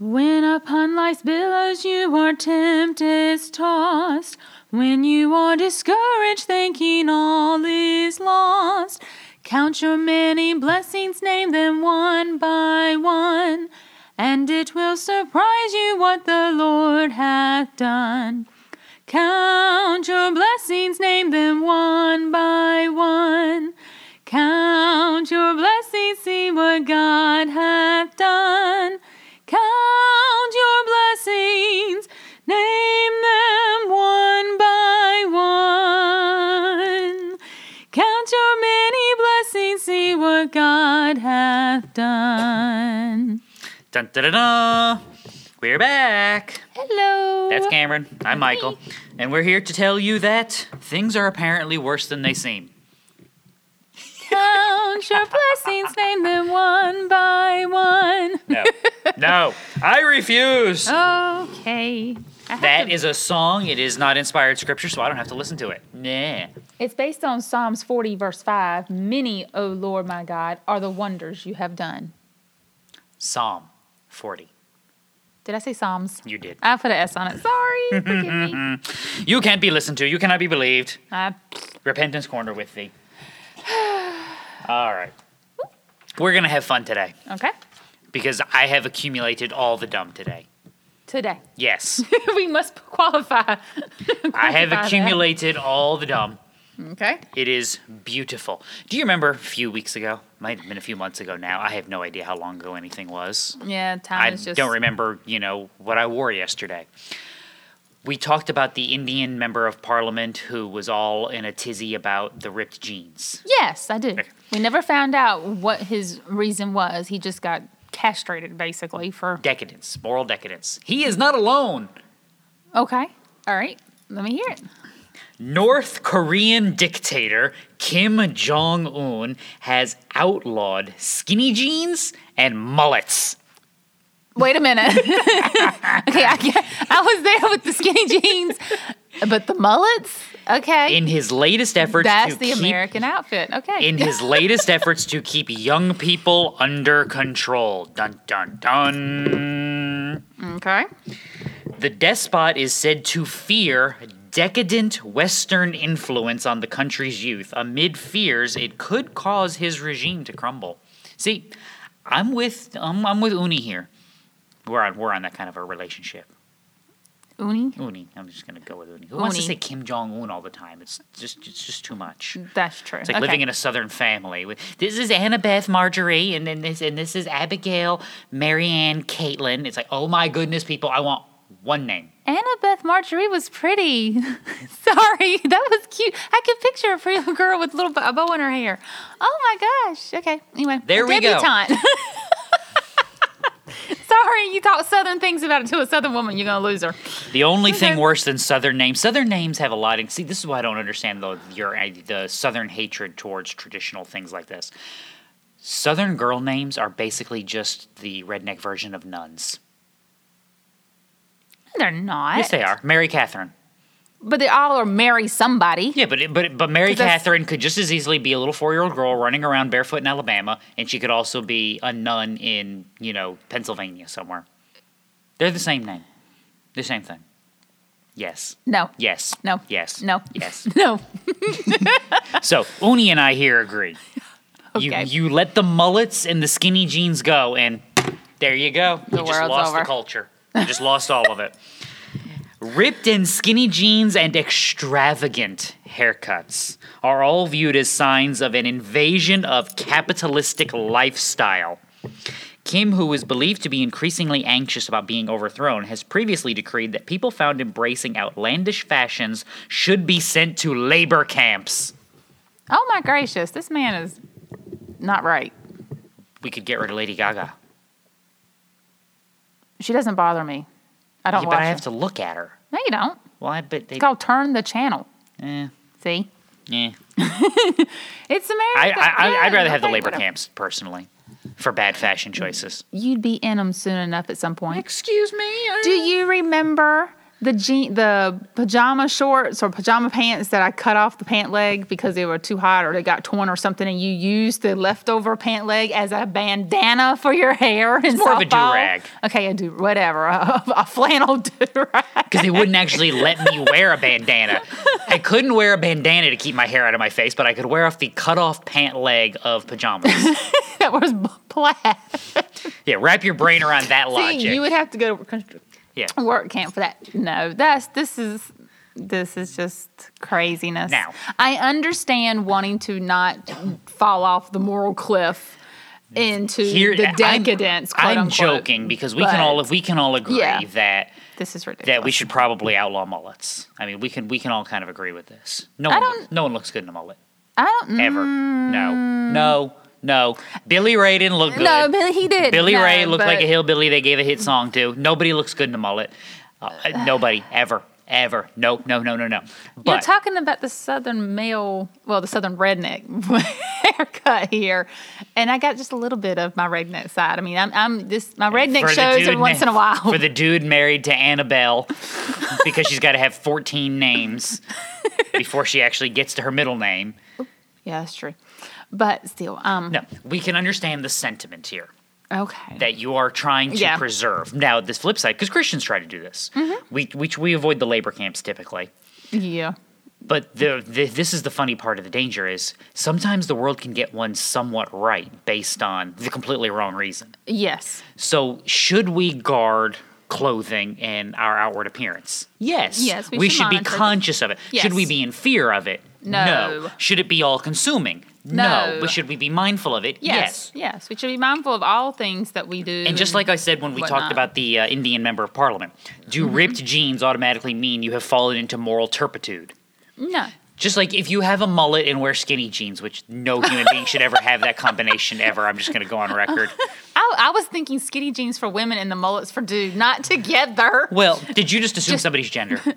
When upon life's billows you are tempest tossed, when you are discouraged, thinking all is lost, count your many blessings, name them one by one, and it will surprise you what the Lord hath done. Count your blessings, name them one by one. Count your blessings, see what God hath done. God hath done. Dun, da, da, da. We're back. Hello. That's Cameron. I'm Michael. And we're here to tell you that things are apparently worse than they seem. Count your blessings, name them one by one. No. no. I refuse. Okay. That is a song. It is not inspired scripture, so I don't have to listen to it. Nah. It's based on Psalms 40, verse 5. Many, O Lord my God, are the wonders you have done. Psalm 40. Did I say Psalms? You did. I put an S on it. Sorry. Forgive me. You can't be listened to. You cannot be believed. I, Repentance corner with thee. All right. We're going to have fun today okay. because I have accumulated all the dumb today. Today. Yes. we must qualify. I have Quantify that. accumulated all the dumb. Okay. It is beautiful. Do you remember a few weeks ago? Might have been a few months ago now. I have no idea how long ago anything was. Yeah, time I is just. don't remember, you know, what I wore yesterday. We talked about the Indian member of parliament who was all in a tizzy about the ripped jeans. Yes, I do. We never found out what his reason was. He just got castrated, basically, for. Decadence, moral decadence. He is not alone. Okay. All right. Let me hear it. North Korean dictator Kim Jong un has outlawed skinny jeans and mullets. Wait a minute. okay, I, I was there with the skinny jeans, but the mullets. Okay, In his latest efforts that's to the keep American outfit. Okay, in his latest efforts to keep young people under control. Dun dun dun. okay. The despot is said to fear decadent Western influence on the country's youth. Amid fears, it could cause his regime to crumble. See, I'm with I'm with Uni here. We're on we're on that kind of a relationship. Uni. Uni, I'm just gonna go with Uni. Who wants to say Kim Jong Un all the time? It's just it's just too much. That's true. It's like living in a Southern family. With this is Annabeth Marjorie, and then this and this is Abigail, Marianne, Caitlin. It's like, oh my goodness, people! I want one name. Annabeth Marjorie was pretty. Sorry, that was cute. I could picture a pretty little girl with a little a bow in her hair. Oh my gosh. Okay. Anyway, There we go. Sorry, you talk Southern things about it to a Southern woman. You're gonna lose her. The only thing worse than Southern names, Southern names have a lot. Of, see, this is why I don't understand the your uh, the Southern hatred towards traditional things like this. Southern girl names are basically just the redneck version of nuns. They're not. Yes, they are. Mary Catherine. But they all are marry somebody. Yeah, but but but Mary Catherine could just as easily be a little four year old girl running around barefoot in Alabama, and she could also be a nun in you know Pennsylvania somewhere. They're the same name, the same thing. Yes, No. yes, No. yes, No. yes. No. So Uni and I here agree. Okay. You you let the mullets and the skinny jeans go, and there you go. The you just lost over. the culture. You just lost all of it. Ripped and skinny jeans and extravagant haircuts are all viewed as signs of an invasion of capitalistic lifestyle. Kim, who is believed to be increasingly anxious about being overthrown, has previously decreed that people found embracing outlandish fashions should be sent to labor camps. Oh my gracious, this man is not right. We could get rid of Lady Gaga. She doesn't bother me. I don't Yeah, watch but I her. have to look at her. No, you don't. Well, I bet they. It's called Turn the Channel. Eh, See? eh. It's America. I, I, Yeah, I'd rather have the labor whatever. camps personally for bad fashion choices. You'd be in them soon enough at some point. Excuse me. Do you remember the jean, the pajama shorts or pajama pants that I cut off the pant leg because they were too hot or they got torn or something, and you used the leftover pant leg as a bandana for your hair. It's more of a do-rag. Okay, a do whatever, a, a flannel do rag. because they wouldn't actually let me wear a bandana. I couldn't wear a bandana to keep my hair out of my face, but I could wear off the cut off pant leg of pajamas. that was plaid. yeah, wrap your brain around that See, logic. you would have to go to yeah. work camp for that. No, that's this is this is just craziness. Now. I understand wanting to not fall off the moral cliff into Here- the I'm- decadence. I'm, unquote, joking because we can all if we can all agree Yeah. that This is ridiculous. that we should probably outlaw mullets. I mean, we can we can all kind of agree with this. No I one no one looks good in a mullet I don't. ever. No, mm. no, no. Billy Ray didn't look good. No, Billy, he did. Billy No, Ray looked like a hillbilly they gave a hit song to. Nobody looks good in a mullet. Uh, nobody ever ever. No, no, no, no, no. You're talking about the southern male, well, the southern redneck haircut here, and I got just a little bit of my redneck side. I mean, I'm, I'm this my redneck shows every once in a while. For the dude married to Annabelle because she's got to have 14 names before she actually gets to her middle name. yeah, that's true. But still, um, No, we can understand the sentiment here okay. that you are trying to Yeah. Mm-hmm. preserve. Now, this flip side, because Christians try to do this, we, we we avoid the labor camps typically. yeah. But the, the this is the funny part of the danger is sometimes the world can get one somewhat right based on the completely wrong reason. Yes. So, should we guard clothing and our outward appearance? Yes. Yes, we should should be conscious of it. Should we be in fear of it? No. Should it be all consuming? No. But should we be mindful of it? Yes. Yes. We should be mindful of all things that we do. And just like I said when we talked about the uh, Indian member of parliament, do Mm-hmm. ripped jeans automatically mean you have fallen into moral turpitude? no. Just like if you have a mullet and wear skinny jeans, which no human being should ever have that combination ever. I'm just going to go on record. I, I was thinking skinny jeans for women and the mullets for dude, not together. Well, did you just assume Just- somebody's gender?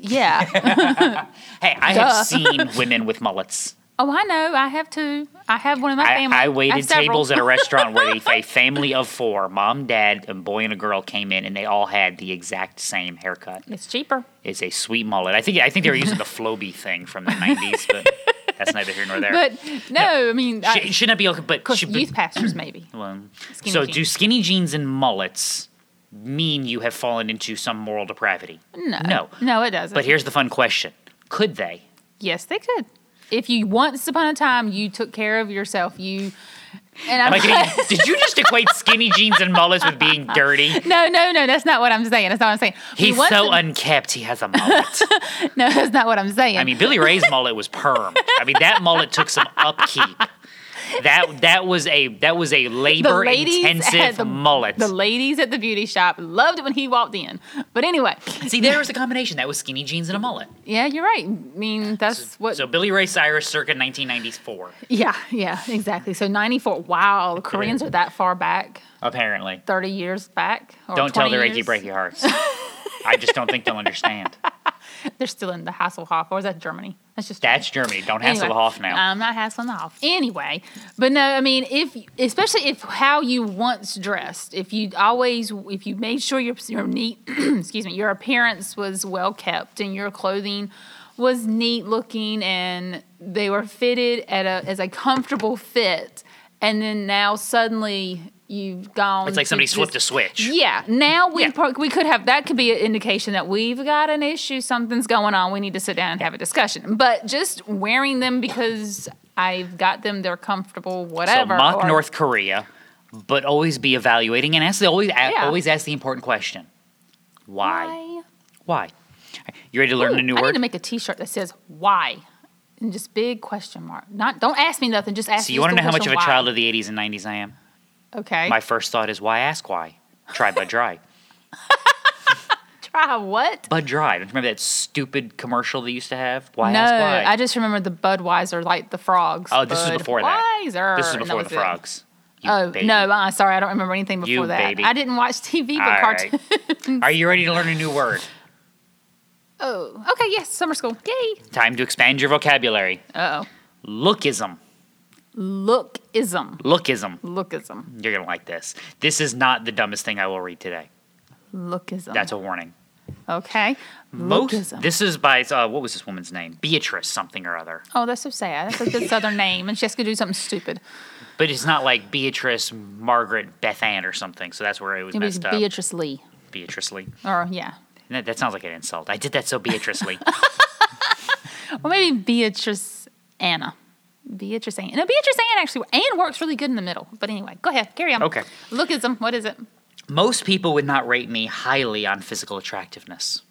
Yeah. Hey, I Duh. have seen women with mullets. Oh, I know. I have two. I have one in my family. I have waited several. tables at a restaurant where a, a family of four, mom, dad, a boy, and a girl came in, and they all had the exact same haircut. It's cheaper. It's a sweet mullet. I think I think they were using the Flowbee thing from the '90s, but that's neither here nor there. But no, I mean, I, Sh- shouldn't be okay? But course, should, youth pastors maybe. well, Skinny so do skinny jeans and mullets mean you have fallen into some moral depravity? No, No. no, it doesn't. But here's the fun question: Could they? yes, they could. If you once upon a time you took care of yourself, you and I'm I did you just equate skinny jeans and mullets with being dirty? no, no, no. That's not what I'm saying. That's not what I'm saying. He's so unkept. He has a mullet. no, that's not what I'm saying. I mean, Billy Ray's mullet was perm. I mean, that mullet took some upkeep. That that was a that was a labor intensive the, mullet. The ladies at the beauty shop loved it when he walked in. But anyway, See, there was a combination. That was skinny jeans and a mullet. yeah, you're right. I mean, that's what. So Billy Ray Cyrus, circa 1994, yeah, yeah, exactly. So 94. Wow, the Koreans are that far back, apparently. 30 years back. Or Don't tell 20 the Reiki years. hearts. I just don't think they'll understand. They're still in the Hasselhoff, or is that Germany? That's just That's Germany. Don't hassle the Hoff now. I'm not hassling the Hoff. Anyway, but no, I mean, if especially if how you once dressed, if you always, if you made sure your your neat, excuse me, your appearance was well kept and your clothing was neat looking and they were fitted at a as a comfortable fit, and then now suddenly you've gone. it's like somebody flipped a switch. yeah, now we Yeah. pro- we could have that could be an indication that we've got an issue, something's going on. We need to sit down and have a discussion. But just wearing them because I've got them, they're comfortable, Whatever. So mock or- North Korea, but always be evaluating and ask the always Yeah. always ask the important question: Why? Why? Why? You ready to learn Ooh, a new I need word? to make a T-shirt that says "Why," and just big question mark. Not don't ask me nothing. Just ask. So you want to know how much of a question, child of the 80s and 90s I am? Okay. My first thought is why ask why? Try Bud Dry. Try what? Bud Dry. Don't you remember that stupid commercial they used to have? Why no, ask why? I just remember the Budweiser, like the frogs. oh, this is before that. Budweiser, This is and that before the frogs. You Oh baby. no, uh, sorry, I don't remember anything before You that. baby. I didn't watch TV, but All right. cartoons. Are you ready to learn a new word? Oh, okay, yes, summer school. Yay. Time to expand your vocabulary. Uh oh. Lookism. Lookism. Lookism. Lookism. You're going to like this. This is not the dumbest thing I will read today. Lookism. That's a warning. Okay. Most Lookism. this is by uh, what was this woman's name? Beatrice something or other. oh, that's so sad. That's a good southern name, and she has to do something stupid. But it's not like Beatrice Margaret Beth Ann or something. So that's where it was It was messed up. Beatrice Lee. Beatrice Lee. Or, yeah. That, that sounds like an insult. I did that so Beatrice Lee. Or maybe Beatrice Anna. Beatrice Ann. No, Beatrice Ann actually. Ann works really good in the middle. But anyway, go ahead. Carry on. Okay. Lookism. What is it? Most people would not rate me highly on physical attractiveness.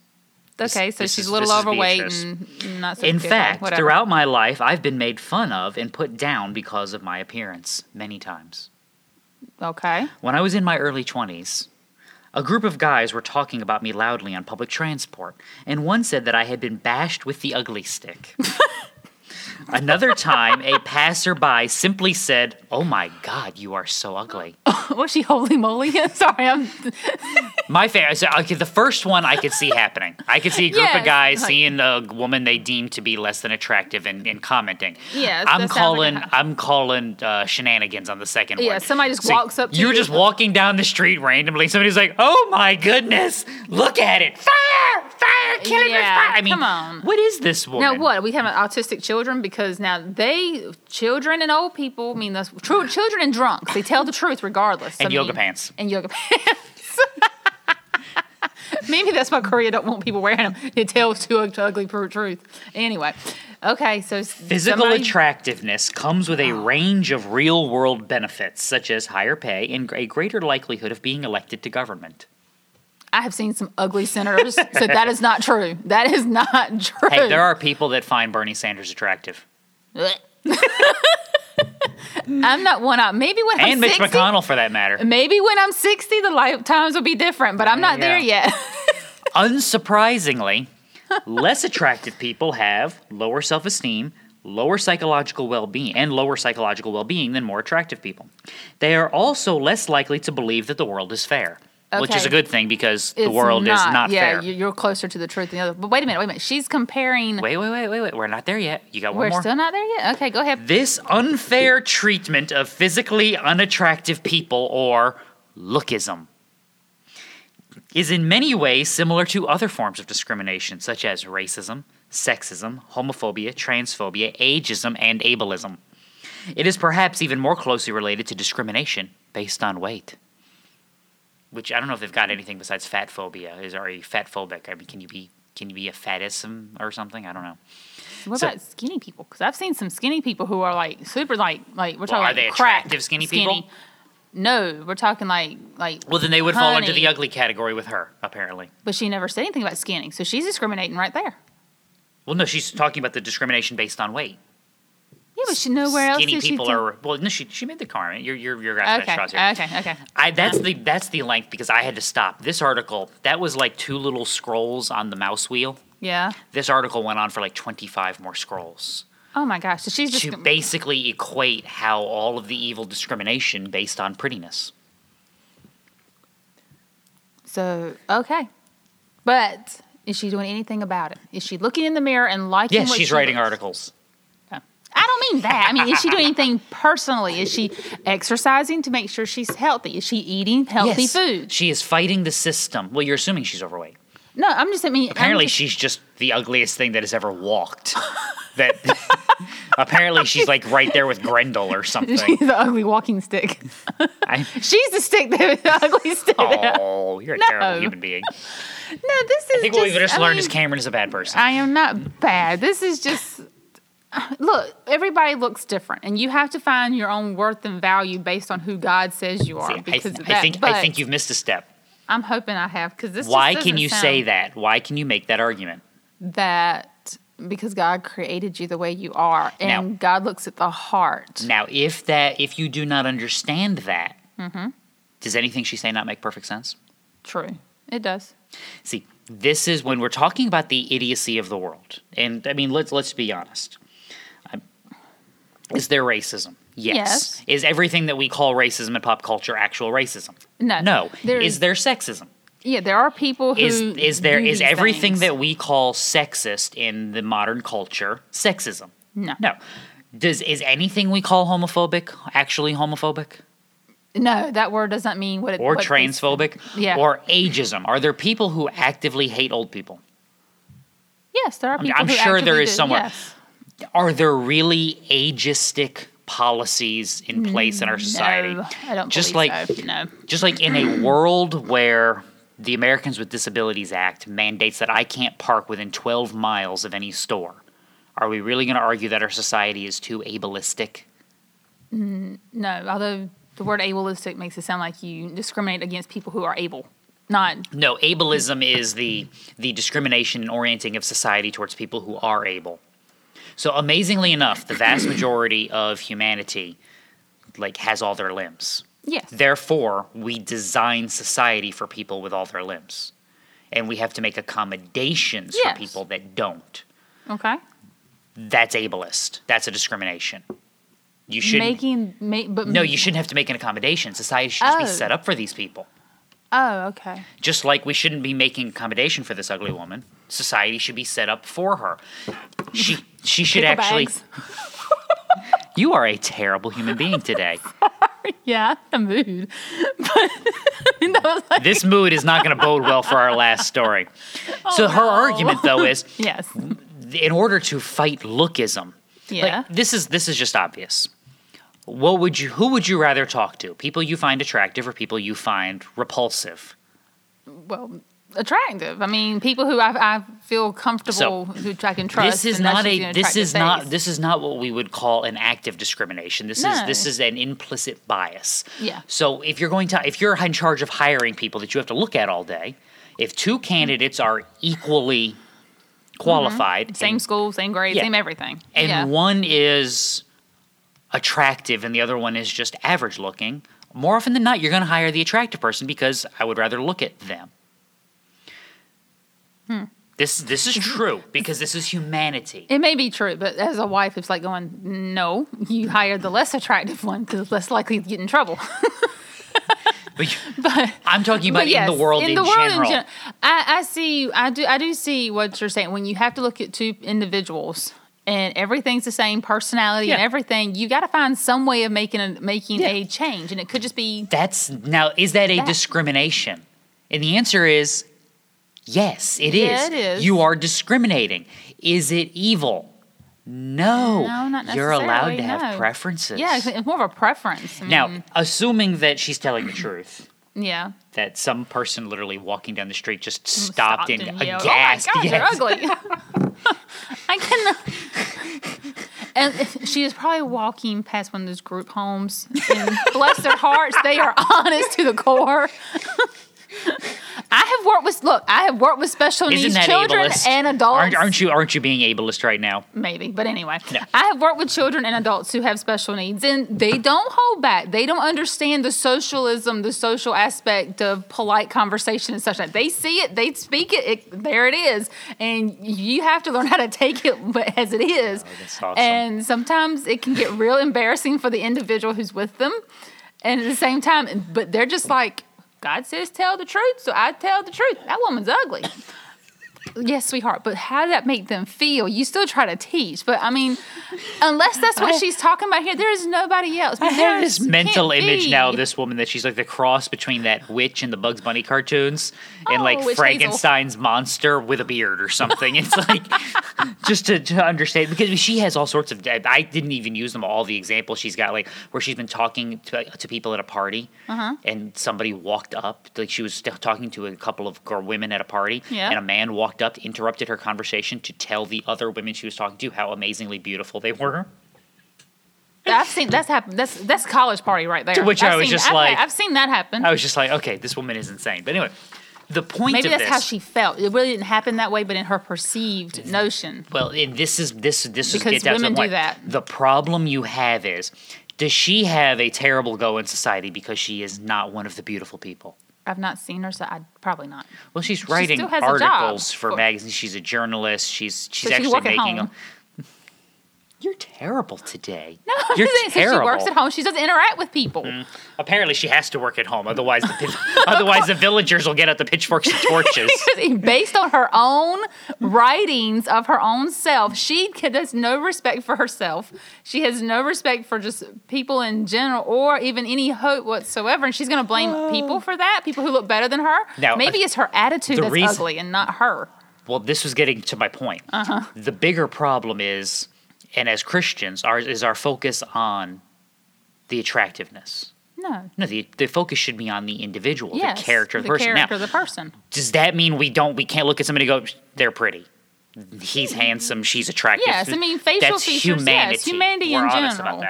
Okay, so this she's is- a little overweight and not so In fact, throughout my life, I've been made fun of and put down because of my appearance many times. Okay. When I was in my early 20s, a group of guys were talking about me loudly on public transport, and one said that I had been bashed with the ugly stick. Another time, a passerby simply said, Oh my God, you are so ugly. Was she holy moly? Sorry, I'm. My favorite. So, okay, the first one I could see happening. I could see a group Yes, of guys like- seeing a woman they deem to be less than attractive and, and commenting. Yes, I'm like calling. a- I'm calling uh, shenanigans on the second Yeah, one. Yeah, somebody just walks up to You're you. just walking down the street randomly. Somebody's like, "Oh my goodness, look at it! Fire! Fire! Killing Yeah, fire!" I mean, come on. what is this woman? Now what? We have autistic children because now they, children and old people, I mean, those true children and drunks, they tell the truth regardless. And I yoga mean- pants. And yoga pants. Maybe that's why Korea don't want people wearing them. It tells too ug- ugly for truth. Anyway, okay, so Physical somebody- attractiveness comes with a ah. range of real world benefits, such as higher pay and a greater likelihood of being elected to government. I have seen some ugly senators, so that is not true. That is not true. Hey, there are people that find Bernie Sanders attractive. I'm not one out. Maybe when I'm And Mitch 60, McConnell, for that matter. maybe when I'm 60, the lifetimes will be different, but I'm not there yet. Unsurprisingly, less attractive people have lower self esteem, lower psychological well being, and lower psychological well being than more attractive people. They are also less likely to believe that the world is fair, which is a good thing because the It's world is not yeah, fair. you- you're closer to the truth than the other. But wait a minute, wait a minute. She's comparing. Wait, wait, wait, wait, wait. We're not there yet. You got one more. We're still not there yet. Okay, go ahead. This unfair treatment of physically unattractive people, or lookism, is in many ways similar to other forms of discrimination, such as racism, sexism, homophobia, transphobia, ageism, and ableism. It is perhaps even more closely related to discrimination based on weight. Which I don't know if they've got anything besides fat phobia. Is are you fat phobic? I mean, can you be can you be a fatism or something? I don't know. What So- about skinny people? Because I've seen some skinny people who are like super like like we're Well, talking are like they crack attractive skinny people? No, we're talking like like. Well, then they would fall into the ugly category with her, apparently. But she never said anything about skinny, so she's discriminating right there. Well, no, she's talking about the discrimination based on weight. Yeah, but she nowhere else Skinny she. people do- are well. No, she she made the comment. You're you're you're grasping okay, at straws here. okay, okay. I, that's the that's the length because I had to stop this article. That was like two little scrolls on the mouse wheel. Yeah. This article went on for like 25 more scrolls Oh my gosh. So she's just. to basically equate how all of the evil discrimination based on prettiness. So okay, but is she doing anything about it? Is she looking in the mirror and liking? Yes, she's she writing looks- articles. I don't mean that. I mean, is she doing anything personally? Is she exercising to make sure she's healthy? Is she eating healthy Yes, food? She is fighting the system. Well, you're assuming she's overweight. No, I'm just. I mean, Apparently, just- she's just the ugliest thing that has ever walked. that apparently she's like right there with Grendel or something. She's the ugly walking stick. I, She's the stick that the ugly stick. oh, you're a No. terrible human being. No, this is. I think what we've just I learned mean, is Cameron is a bad person. I am not bad. This is just. Look, everybody looks different, and you have to find your own worth and value based on who God says you are. See, I, because th- of I think but I think you've missed a step. I'm hoping I have because this. Why can you say that? Why can you make that argument? that? Because God created you the way you are, and Now- God looks at the heart. Now, if that if you do not understand that, Mm-hmm. does anything she say not make perfect sense? True, it does. See, this is when we're talking about the idiocy of the world, and I mean, let's let's be honest. Is there racism? Yes. Yes. Is everything that we call racism in pop culture actual racism? No, No. There is there sexism? Yeah, there are people who Is is there is everything things. that we call sexist in the modern culture sexism? no No. Does is anything we call homophobic actually homophobic? No, that word doesn't mean what it or what transphobic Yeah. or ageism? Are there people who actively hate old people? Yes, there are people. I'm who sure there is do, somewhere. yes. Are there really ageistic policies in place in our mm, society? No, I don't Just like- so. No. Just like in a world where the Americans with Disabilities Act mandates that I can't park within 12 miles of any store, are we really going to argue that our society is too ableistic? Mm, no, although the word ableistic makes it sound like you discriminate against people who are able, not No, ableism is the the discrimination and orienting of society towards people who are able. So amazingly enough, the vast majority of humanity like has all their limbs. yes. Therefore, we design society for people with all their limbs. And we have to make accommodations Yes. for people that don't. Okay. That's ableist. That's a discrimination. You should Making ma- but No, you shouldn't have to make an accommodation. Society should just be Oh. set up for these people. Oh, okay. Just like we shouldn't be making accommodation for this ugly woman. Society should be set up for her. She she should Paper actually bags. You are a terrible human being today. Yeah, a mood. But that was like This mood is not going to bode well for our last story. so oh, her no. argument though is yes. in order to fight lookism, Yeah. like this is this is just obvious. What would you who would you rather talk to? People you find attractive or people you find repulsive? well, attractive. I mean, people who I, I feel comfortable, who I can trust. this is not a this is not this is not what we would call an active discrimination. This is this is an implicit bias. Yeah. So if you're going to if you're in charge of hiring people that you have to look at all day, if two candidates are equally qualified, Mm-hmm. Same and, school, same grade, Yeah. same everything. and yeah. one is attractive and the other one is just average looking, more often than not you're going to hire the attractive person because I would rather look at them. Hmm. This this is true because this is humanity. It may be true, but as a wife, it's like going, no, you hired the less attractive one because less likely to get in trouble. But you- but I'm talking about yes, in the world in, general. gen- I, I see. I do. I do see what you're saying. When you have to look at two individuals and everything's the same personality and everything, you got to find some way of making a making Yeah. a change, and it could just be That's now is that a That. discrimination? And the answer is yes, it is. Yeah, it is. You are discriminating. Is it evil? No. No, not You're allowed to necessarily, have preferences. yeah, it's, it's more of a preference. I Now, assuming that she's telling the truth, yeah, that some person literally walking down the street just mm, stopped, and, yelled, aghast. Oh my God, yes. they're ugly. I cannot. And she is probably walking past one of those group homes, and bless their hearts, they are honest to the core. I have worked with look. I have worked with special Isn't needs children ableist? and adults. Aren't, aren't you? Aren't you being ableist right now? maybe but anyway No. i have worked with children and adults who have special needs and they don't hold back they don't understand the socialism the social aspect of polite conversation and such like they see it they speak it, it there it is and you have to learn how to take it as it is Oh, awesome. and sometimes it can get real embarrassing for the individual who's with them and at the same time but they're just like god says tell the truth. So i tell the truth. That woman's ugly Yes, sweetheart, but how did that make them feel? You still try to teach, but I mean, unless that's what I- she's talking about here, there is nobody else. I have this mental image be. now of this woman that she's like the cross between that witch and the Bugs Bunny cartoons and Oh, like Witch Hazel. Frankenstein's monster with a beard or something. It's like just to, to understand because she has all sorts of. I didn't even use them all the examples she's got like where she's been talking to, to people at a party Uh-huh. and somebody walked up like she was talking to a couple of girl women at a party Yeah. and a man walked up interrupted her conversation to tell the other women she was talking to how amazingly beautiful they were. I've seen that's happened. That's that's college party right there. To which I've I was seen- just I've- like- I've seen that happen. I was just like, okay, this woman is insane. But anyway, the point Maybe that's this, how she felt. It really didn't happen that way, but in her perceived notion. well, and this is this this is Because get to the women do that. The problem you have is, does she have a terrible go in society because she is not one of the beautiful people? I've not seen her, so I probably not. Well, she's writing has articles for Cool. magazines. She's a journalist. She's she's So actually at making. home. You're terrible today. No, You're just saying, so terrible. she works at home. She doesn't interact with people. Apparently, she has to work at home. Otherwise, the otherwise the villagers will get out the pitchforks and torches. Based on her own writings of her own self, she has no respect for herself. She has no respect for just people in general or even any hope whatsoever. And she's going to blame people for that, people who look better than her. Now, Maybe uh, it's her attitude that's reason- ugly and not her. Well, this was getting to my point. The bigger problem is, and as Christians, ours is our focus on the attractiveness. No. No, the, the focus should be on the individual, Yes, the character of the, the person. character now, the person. does that mean we don't we can't look at somebody and go they're pretty he's mm-hmm. handsome she's attractive Yes, I mean, facial That's features, yes, humanity. humanity We're in general.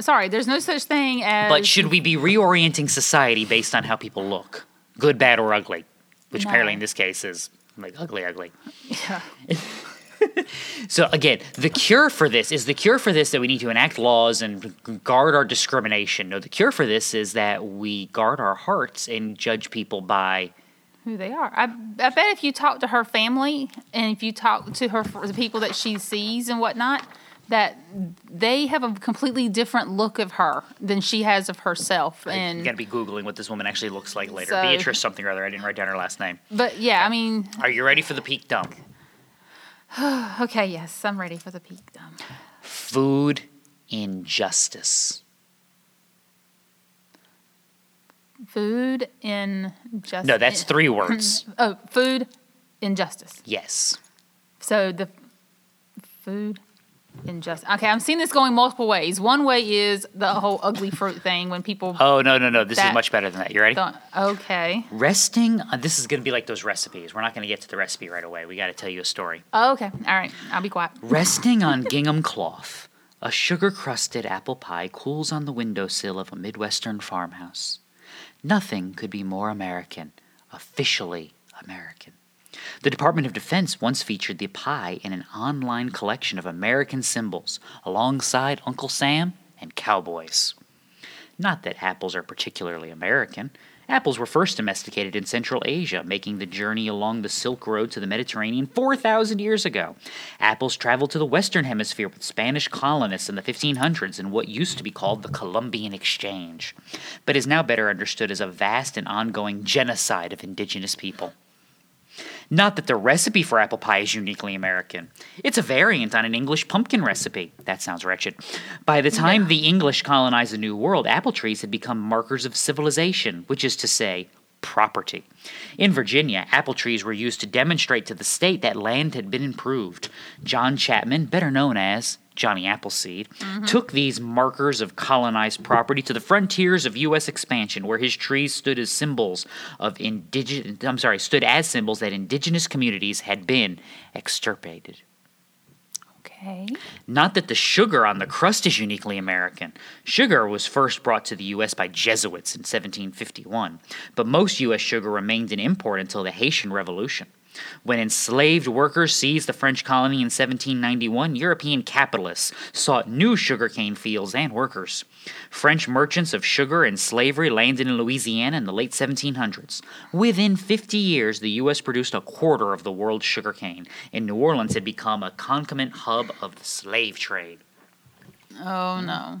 Sorry, there's no such thing as. but should we be reorienting society based on how people look good bad or ugly which No. apparently in this case is like ugly ugly Yeah. so again the cure for this is the cure for this that we need to enact laws and guard our discrimination no the cure for this is that we guard our hearts and judge people by who they are. I, I bet if you talk to her family and if you talk to her the people that she sees and whatnot, that they have a completely different look of her than she has of herself. And you And gotta be googling what this woman actually looks like later So- beatrice something or other i didn't write down her last name but yeah, I mean, Are you ready for the peak dump? okay, yes, I'm ready for the peak dump. Food injustice. Food injustice. No, that's three words. Oh, food injustice. Yes. So the food injustice. Okay, I'm seeing this going multiple ways. One way is the whole ugly fruit thing when people Oh no no no! This is much better than that. You ready? Okay. Resting. Uh, this is going to be like those recipes. We're not going to get to the recipe right away. We got to tell you a story. Oh, okay. All right. I'll be quiet. Resting on gingham cloth, a sugar crusted apple pie cools on the windowsill of a Midwestern farmhouse. Nothing could be more American, officially American. The Department of Defense once featured the pie in an online collection of American symbols alongside Uncle Sam and cowboys. Not that apples are particularly American. Apples were first domesticated in Central Asia, making the journey along the Silk Road to the Mediterranean 4,000 years ago. Apples traveled to the Western Hemisphere with Spanish colonists in the 1500s in what used to be called the Columbian Exchange, but is now better understood as a vast and ongoing genocide of indigenous people. Not that the recipe for apple pie is uniquely American. It's a variant on an English pumpkin recipe. That sounds wretched. By the time the English colonized the New World, apple trees had become markers of civilization, which is to say, property. In Virginia, apple trees were used to demonstrate to the state that land had been improved. John Chapman, better known as Johnny Appleseed, mm-hmm. took these markers of colonized property to the frontiers of U.S. expansion, where his trees stood as symbols of indigenous. I'm sorry, stood as symbols that indigenous communities had been extirpated. Okay. Not that the sugar on the crust is uniquely American. Sugar was first brought to the U.S. by Jesuits in 1751, but most U.S. sugar remained an import until the Haitian Revolution. When enslaved workers seized the French colony in 1791, European capitalists sought new sugarcane fields and workers. French merchants of sugar and slavery landed in Louisiana in the late 1700s. Within 50 years, the U.S. produced a quarter of the world's sugarcane, and New Orleans had become a concomitant hub of the slave trade. Oh no.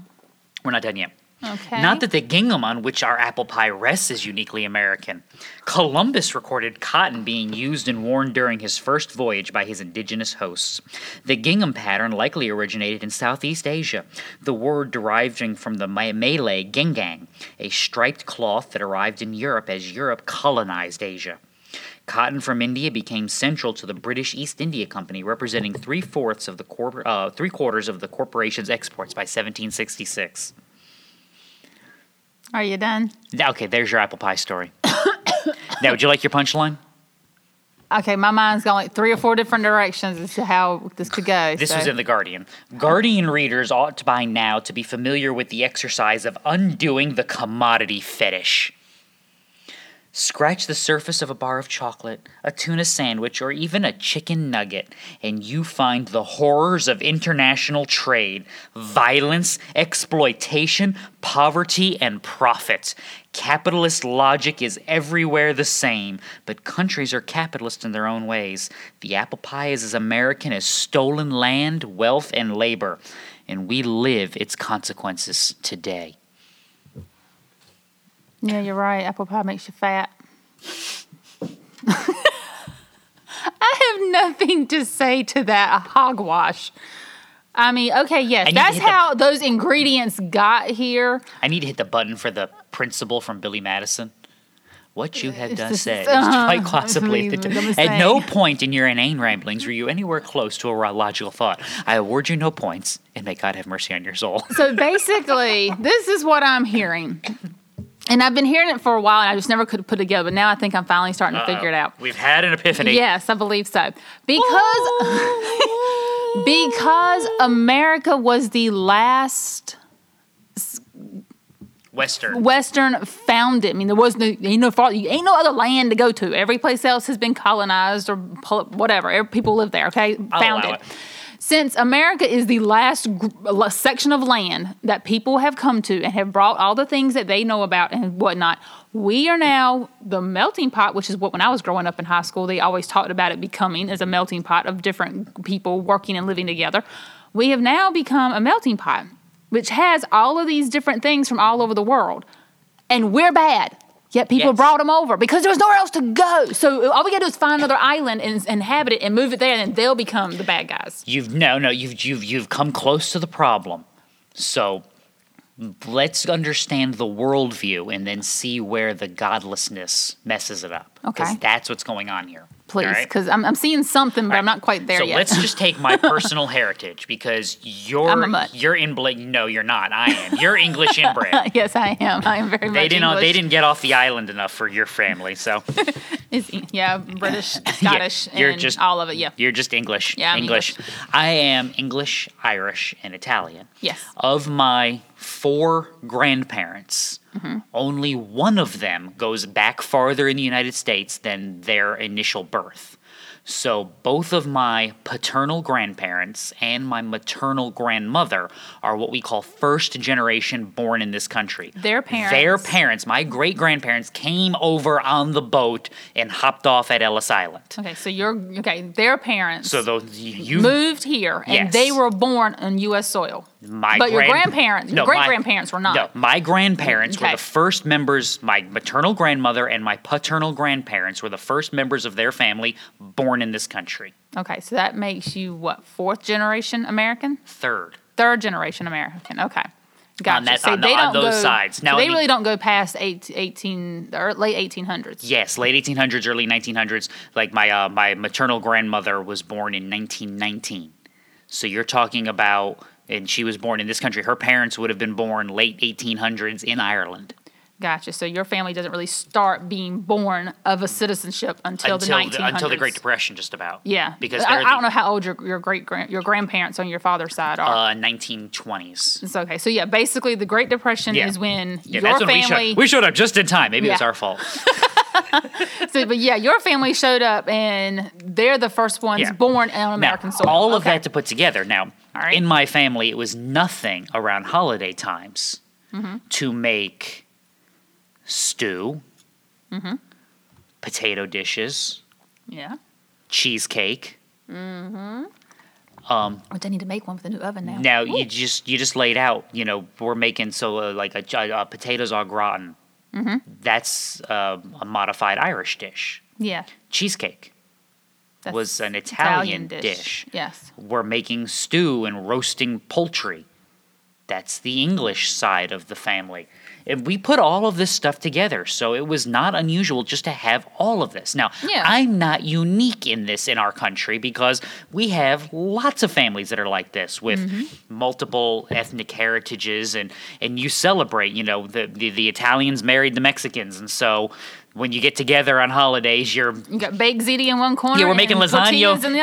We're not done yet. Okay. Not that the gingham on which our apple pie rests is uniquely American. Columbus recorded cotton being used and worn during his first voyage by his indigenous hosts. The gingham pattern likely originated in Southeast Asia, the word deriving from the Malay gingang, a striped cloth that arrived in Europe as Europe colonized Asia. Cotton from India became central to the British East India Company, representing three fourths of the uh, three quarters of the corporation's exports by 1766. Are you done? Okay, there's your apple pie story. now, would you like your punchline? Okay, my mind's gone like three or four different directions as to how this could go. This so- was in The Guardian. Guardian readers ought to by now to be familiar with the exercise of undoing the commodity fetish. Scratch the surface of a bar of chocolate, a tuna sandwich, or even a chicken nugget, and you find the horrors of international trade, violence, exploitation, poverty, and profit. Capitalist logic is everywhere the same, but countries are capitalist in their own ways. The apple pie is as American as stolen land, wealth, and labor, and we live its consequences today. Yeah, you're right. Apple pie makes you fat. I have nothing to say to that hogwash. I mean, okay, yes, I need to that's hit the- how those ingredients got here. I need to hit the button for the principal from Billy Madison. What you have done It's- said is uh, quite possibly the I'm At no point in your inane ramblings were you anywhere close to a logical thought. I award you no points, and may God have mercy on your soul. So basically, this is what I'm hearing. And I've been hearing it for a while, and I just never could put it together. But now I think I'm finally starting to uh, figure it out. We've had an epiphany. Yes, I believe so. Because because America was the last Western. Western founded. I mean, there was no ain't no far, ain't no other land to go to. Every place else has been colonized or whatever. Every, people live there. Okay, founded. it. Since America is the last gr- uh, section of land that people have come to and have brought all the things that they know about and whatnot, we are now the melting pot, which is what when I was growing up in high school, they always talked about it becoming as a melting pot of different people working and living together. We have now become a melting pot, which has all of these different things from all over the world. And we're bad. Yet people Yes. brought them over because there was nowhere else to go. So all we got to do is find another island and inhabit it and move it there, and they'll become the bad guys. You've no, no. You've you've you've come close to the problem. So let's understand the worldview and then see where the godlessness messes it up. Okay. that's what's going on here. Please, all right? because I'm, I'm seeing something, but I'm not quite there so yet. let's just take my personal heritage because you're I'm a mutt. you're inbred. No, you're not. I am. You're English inbred. yes, I am. I am very They didn't. English. They didn't get off the island enough for your family, so yeah, British, Scottish, you're and just- all of it. Yeah. you're just English. Yeah, I'm English. I am English, Irish, and Italian. Yes. Of my four grandparents, Mm-hmm. only one of them goes back farther in the United States than their initial birth. So both of my paternal grandparents and my maternal grandmother are what we call first generation born in this country. Their parents- Their parents, my great grandparents, came over on the boat and hopped off at Ellis Island. Okay, so you're okay. Their parents So those you moved here, and Yes. they were born on U.S. soil. My but your grand- grandparents, your No, great grandparents were not. No, my grandparents were the first members. My maternal grandmother and my paternal grandparents were the first members of their family born in this country. Okay, so that makes you what fourth generation American, Third. third generation American. Okay. Gotcha. that- so on they on don't those go, sides. so Now, they let me- really don't go past eight, 18, late 1800s. Yes, late 1800s, early 1900s. Like my uh, my maternal grandmother was born in 1919. So you're talking about, and she was born in this country. Her parents would have been born late 1800s in Ireland. Gotcha. So your family doesn't really start being born of a citizenship until, the until 1900s. until the Great Depression, just about. Yeah, because I, they're I don't know how old your your great grand your grandparents on your father's side are. Uh, 1920s. it's okay. So yeah, basically the Great Depression Yeah. is when Yeah, your that's when we family. showed, we showed up just in time. Maybe it was our fault. so, but yeah, your family showed up and they're the first ones Yeah. born on American now, soil. all of that to put together. Now, right. in my family, it was nothing around holiday times Mm-hmm. to make stew, Mm-hmm. potato dishes, Yeah. cheesecake. Which I need to make one with a new oven now. Now you just you just laid out. You know, we're making so uh, like a, uh, potatoes au gratin. Mm-hmm. That's uh, a modified Irish dish. Yeah. Cheesecake. That's Was an Italian dish. Yes. we're making stew and roasting poultry. That's the English side of the family. And we put all of this stuff together. So it was not unusual just to have all of this. Now, Yeah. I'm not unique in this in our country because we have lots of families that are like this with Mm-hmm. multiple ethnic heritages and and you celebrate, you know, the, the the Italians married the Mexicans and so when you get together on holidays, you're You got baked ziti in one corner. yeah, we're making lasagna.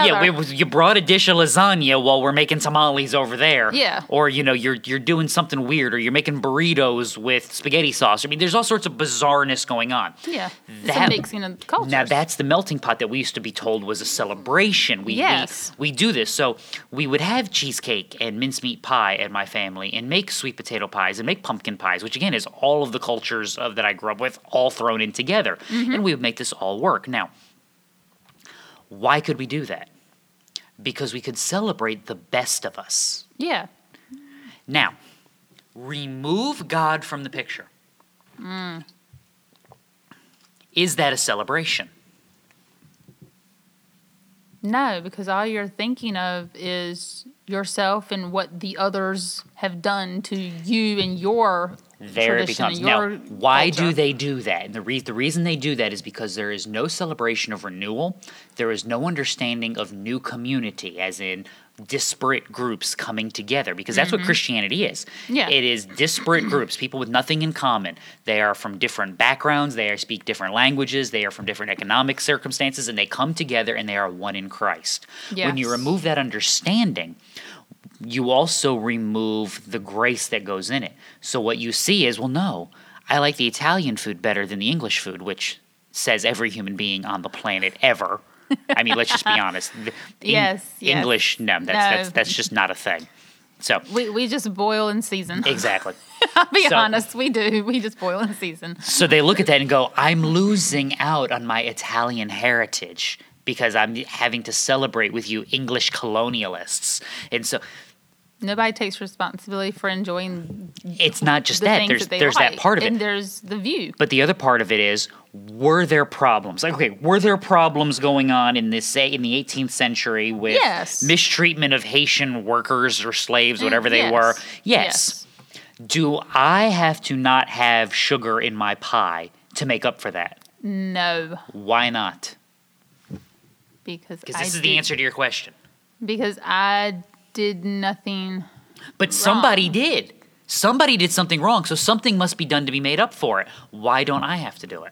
Yeah, we, you brought a dish of lasagna while we're making tamales over there. Yeah. Or you know, you're you're doing something weird, or you're making burritos with spaghetti sauce. I mean, there's all sorts of bizarreness going on. yeah. That- mixing of cultures. Now that's the melting pot that we used to be told was a celebration. We, Yes. we we do this. So we would have cheesecake and mincemeat pie at my family, and make sweet potato pies and make pumpkin pies, which again is all of the cultures of that I grew up with all thrown in together, Mm-hmm. and we would make this all work. Now, why could we do that? Because we could celebrate the best of us. yeah. Now, remove God from the picture. Mm. Is that a celebration? No, because all you're thinking of is yourself and what the others have done to you and your There it becomes. Now, why do they do that? And the, re- the reason they do that is because there is no celebration of renewal. There is no understanding of new community, as in disparate groups coming together, because that's what Christianity is. Mm-hmm. Yeah. It is disparate groups, people with nothing in common. They are from different backgrounds, they are, speak different languages, they are from different economic circumstances, and they come together and they are one in Christ. When you remove that understanding, you also remove the grace that goes in it. So what you see is, well, no, I like the Italian food better than the English food, which says every human being on the planet ever. I mean, let's just be honest. Yes, yes. English, no, that's, No. that's that's just not a thing. So We, we just boil and season. exactly. I'll be So- honest, we do. We just boil and season. So they look at that and go, I'm losing out on my Italian heritage because I'm having to celebrate with you English colonialists. And so Nobody takes responsibility for enjoying it's not just the that. There's that there's like. that part of it. And there's the view. But the other part of it is, were there problems? Like, okay, were there problems going on in this say in the 18th century with Yes. mistreatment of Haitian workers or slaves, mm, whatever they Yes. were? Yes. yes. Do I have to not have sugar in my pie to make up for that? No, Why not? because Because I this is did, the answer to your question. Because I did nothing. But somebody did. Somebody did something wrong, so something must be done to be made up for it. Why don't I have to do it?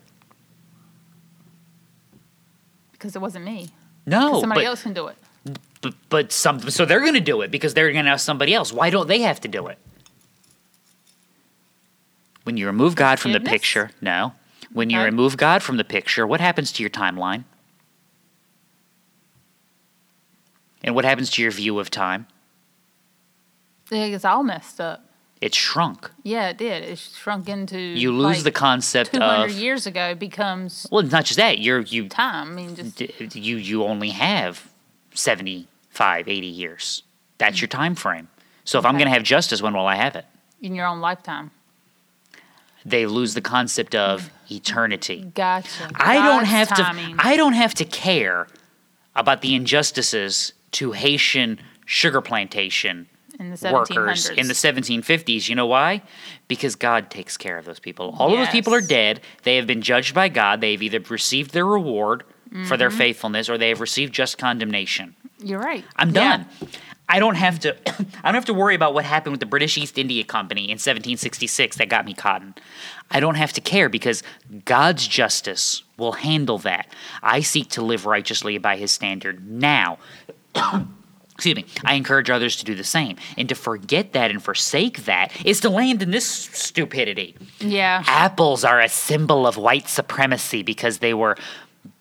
Because it wasn't me. No, Somebody but, else can do it. but but some so they're going to do it because they're going to have somebody else. Why don't they have to do it? When you remove God from the picture, no. When you remove God from the picture, what happens to your timeline? And what happens to your view of time? It's all messed up. It's shrunk. Yeah, it did. It shrunk into. You lose like, the concept 200 of years ago it becomes well, it's not just that. You're you time. I mean, just you you only have 75 80 years that's mm. your time frame so if i'm going to have justice when will i have it in your own lifetime. they lose the concept of mm. eternity Gotcha. i don't have timing. to i don't have to care about the injustices to haitian sugar plantation in the 1700s. workers in the 1750s. You know why? Because God takes care of those people. All of those people are dead. They have been judged by God. They've either received their reward for their Mm-hmm. faithfulness or they have received just condemnation. You're right. I'm Yeah. done. I don't have to I don't have to worry about what happened with the British East India Company in 1766 that got me cotton. I don't have to care because God's justice will handle that. I seek to live righteously by his standard now. Excuse me. I encourage others to do the same. And to forget that and forsake that is to land in this stupidity. Yeah. Apples are a symbol of white supremacy because they were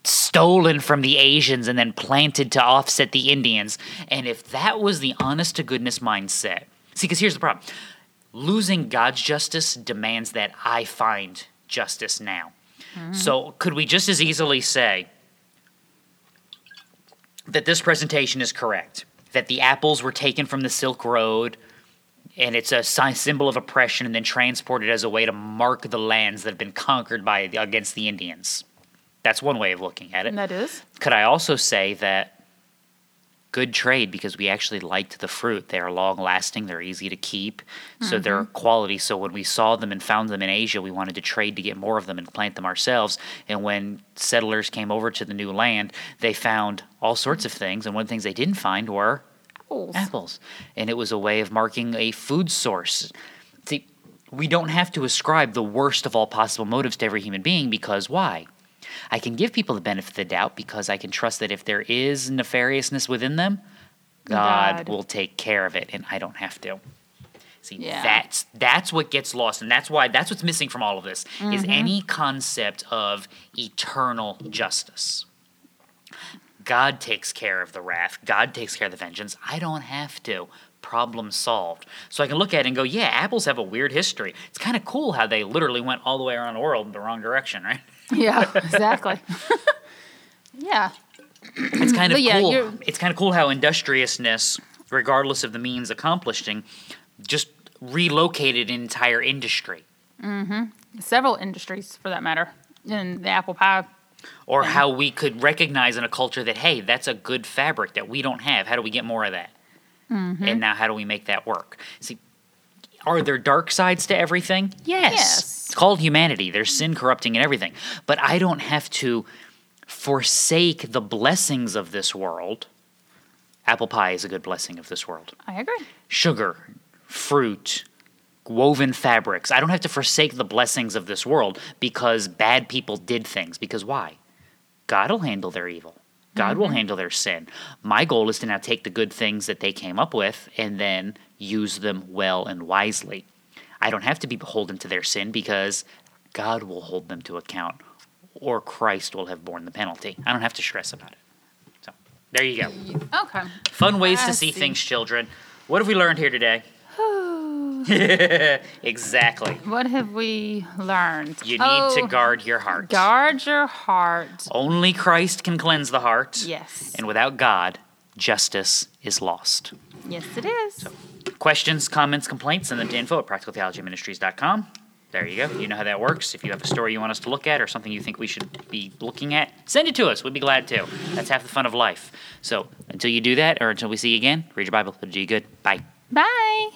stolen from the Asians and then planted to offset the Indians. And if that was the honest to goodness mindset, see, because here's the problem losing God's justice demands that I find justice now. Mm-hmm. So could we just as easily say that this presentation is correct? That the apples were taken from the Silk Road and it's a symbol of oppression and then transported as a way to mark the lands that have been conquered by against the Indians. That's one way of looking at it. And that is? Could I also say that good trade because we actually liked the fruit. They are long lasting, they're easy to keep, so mm-hmm. they're quality. So when we saw them and found them in Asia, we wanted to trade to get more of them and plant them ourselves. And when settlers came over to the new land, they found all sorts of things, and one of the things they didn't find were Apples. apples. And it was a way of marking a food source. See, we don't have to ascribe the worst of all possible motives to every human being because why? I can give people the benefit of the doubt because I can trust that if there is nefariousness within them, God, God. will take care of it and I don't have to. See, Yeah. that's that's what gets lost and that's why that's what's missing from all of this is Mm-hmm. any concept of eternal justice. God takes care of the wrath. God takes care of the vengeance. I don't have to. Problem solved. So I can look at it and go, yeah, apples have a weird history. It's kind of cool how they literally went all the way around the world in the wrong direction, right? Yeah, exactly. yeah. It's kind of yeah, cool. you're- It's kind of cool how industriousness, regardless of the means accomplishing, just relocated an entire industry. Mm-hmm. Several industries, for that matter, in the apple pie. Or how we could recognize in a culture that, hey, that's a good fabric that we don't have. How do we get more of that? Mm-hmm. And now, how do we make that work? See, are there dark sides to everything? Yes. Yes. It's called humanity. There's sin corrupting and everything. But I don't have to forsake the blessings of this world. Apple pie is a good blessing of this world. I agree. Sugar, fruit, woven fabrics. I don't have to forsake the blessings of this world because bad people did things. Because why? God will handle their evil. God will mm-hmm. handle their sin. My goal is to now take the good things that they came up with and then use them well and wisely. I don't have to be beholden to their sin because God will hold them to account or Christ will have borne the penalty. I don't have to stress about it. So, there you go. Okay. Fun ways I to see, see. things, children. What have we learned here today? exactly. What have we learned? You need Oh, to guard your heart. Guard your heart. Only Christ can cleanse the heart. Yes. And without God, justice is lost. Yes, it is. Questions, comments, complaints, send them to info at practicaltheologyministries.com. There you go. You know how that works. If you have a story you want us to look at or something you think we should be looking at, send it to us. We'd be glad to. That's half the fun of life. So until you do that or until we see you again, read your Bible. It'll do you good. Bye. Bye.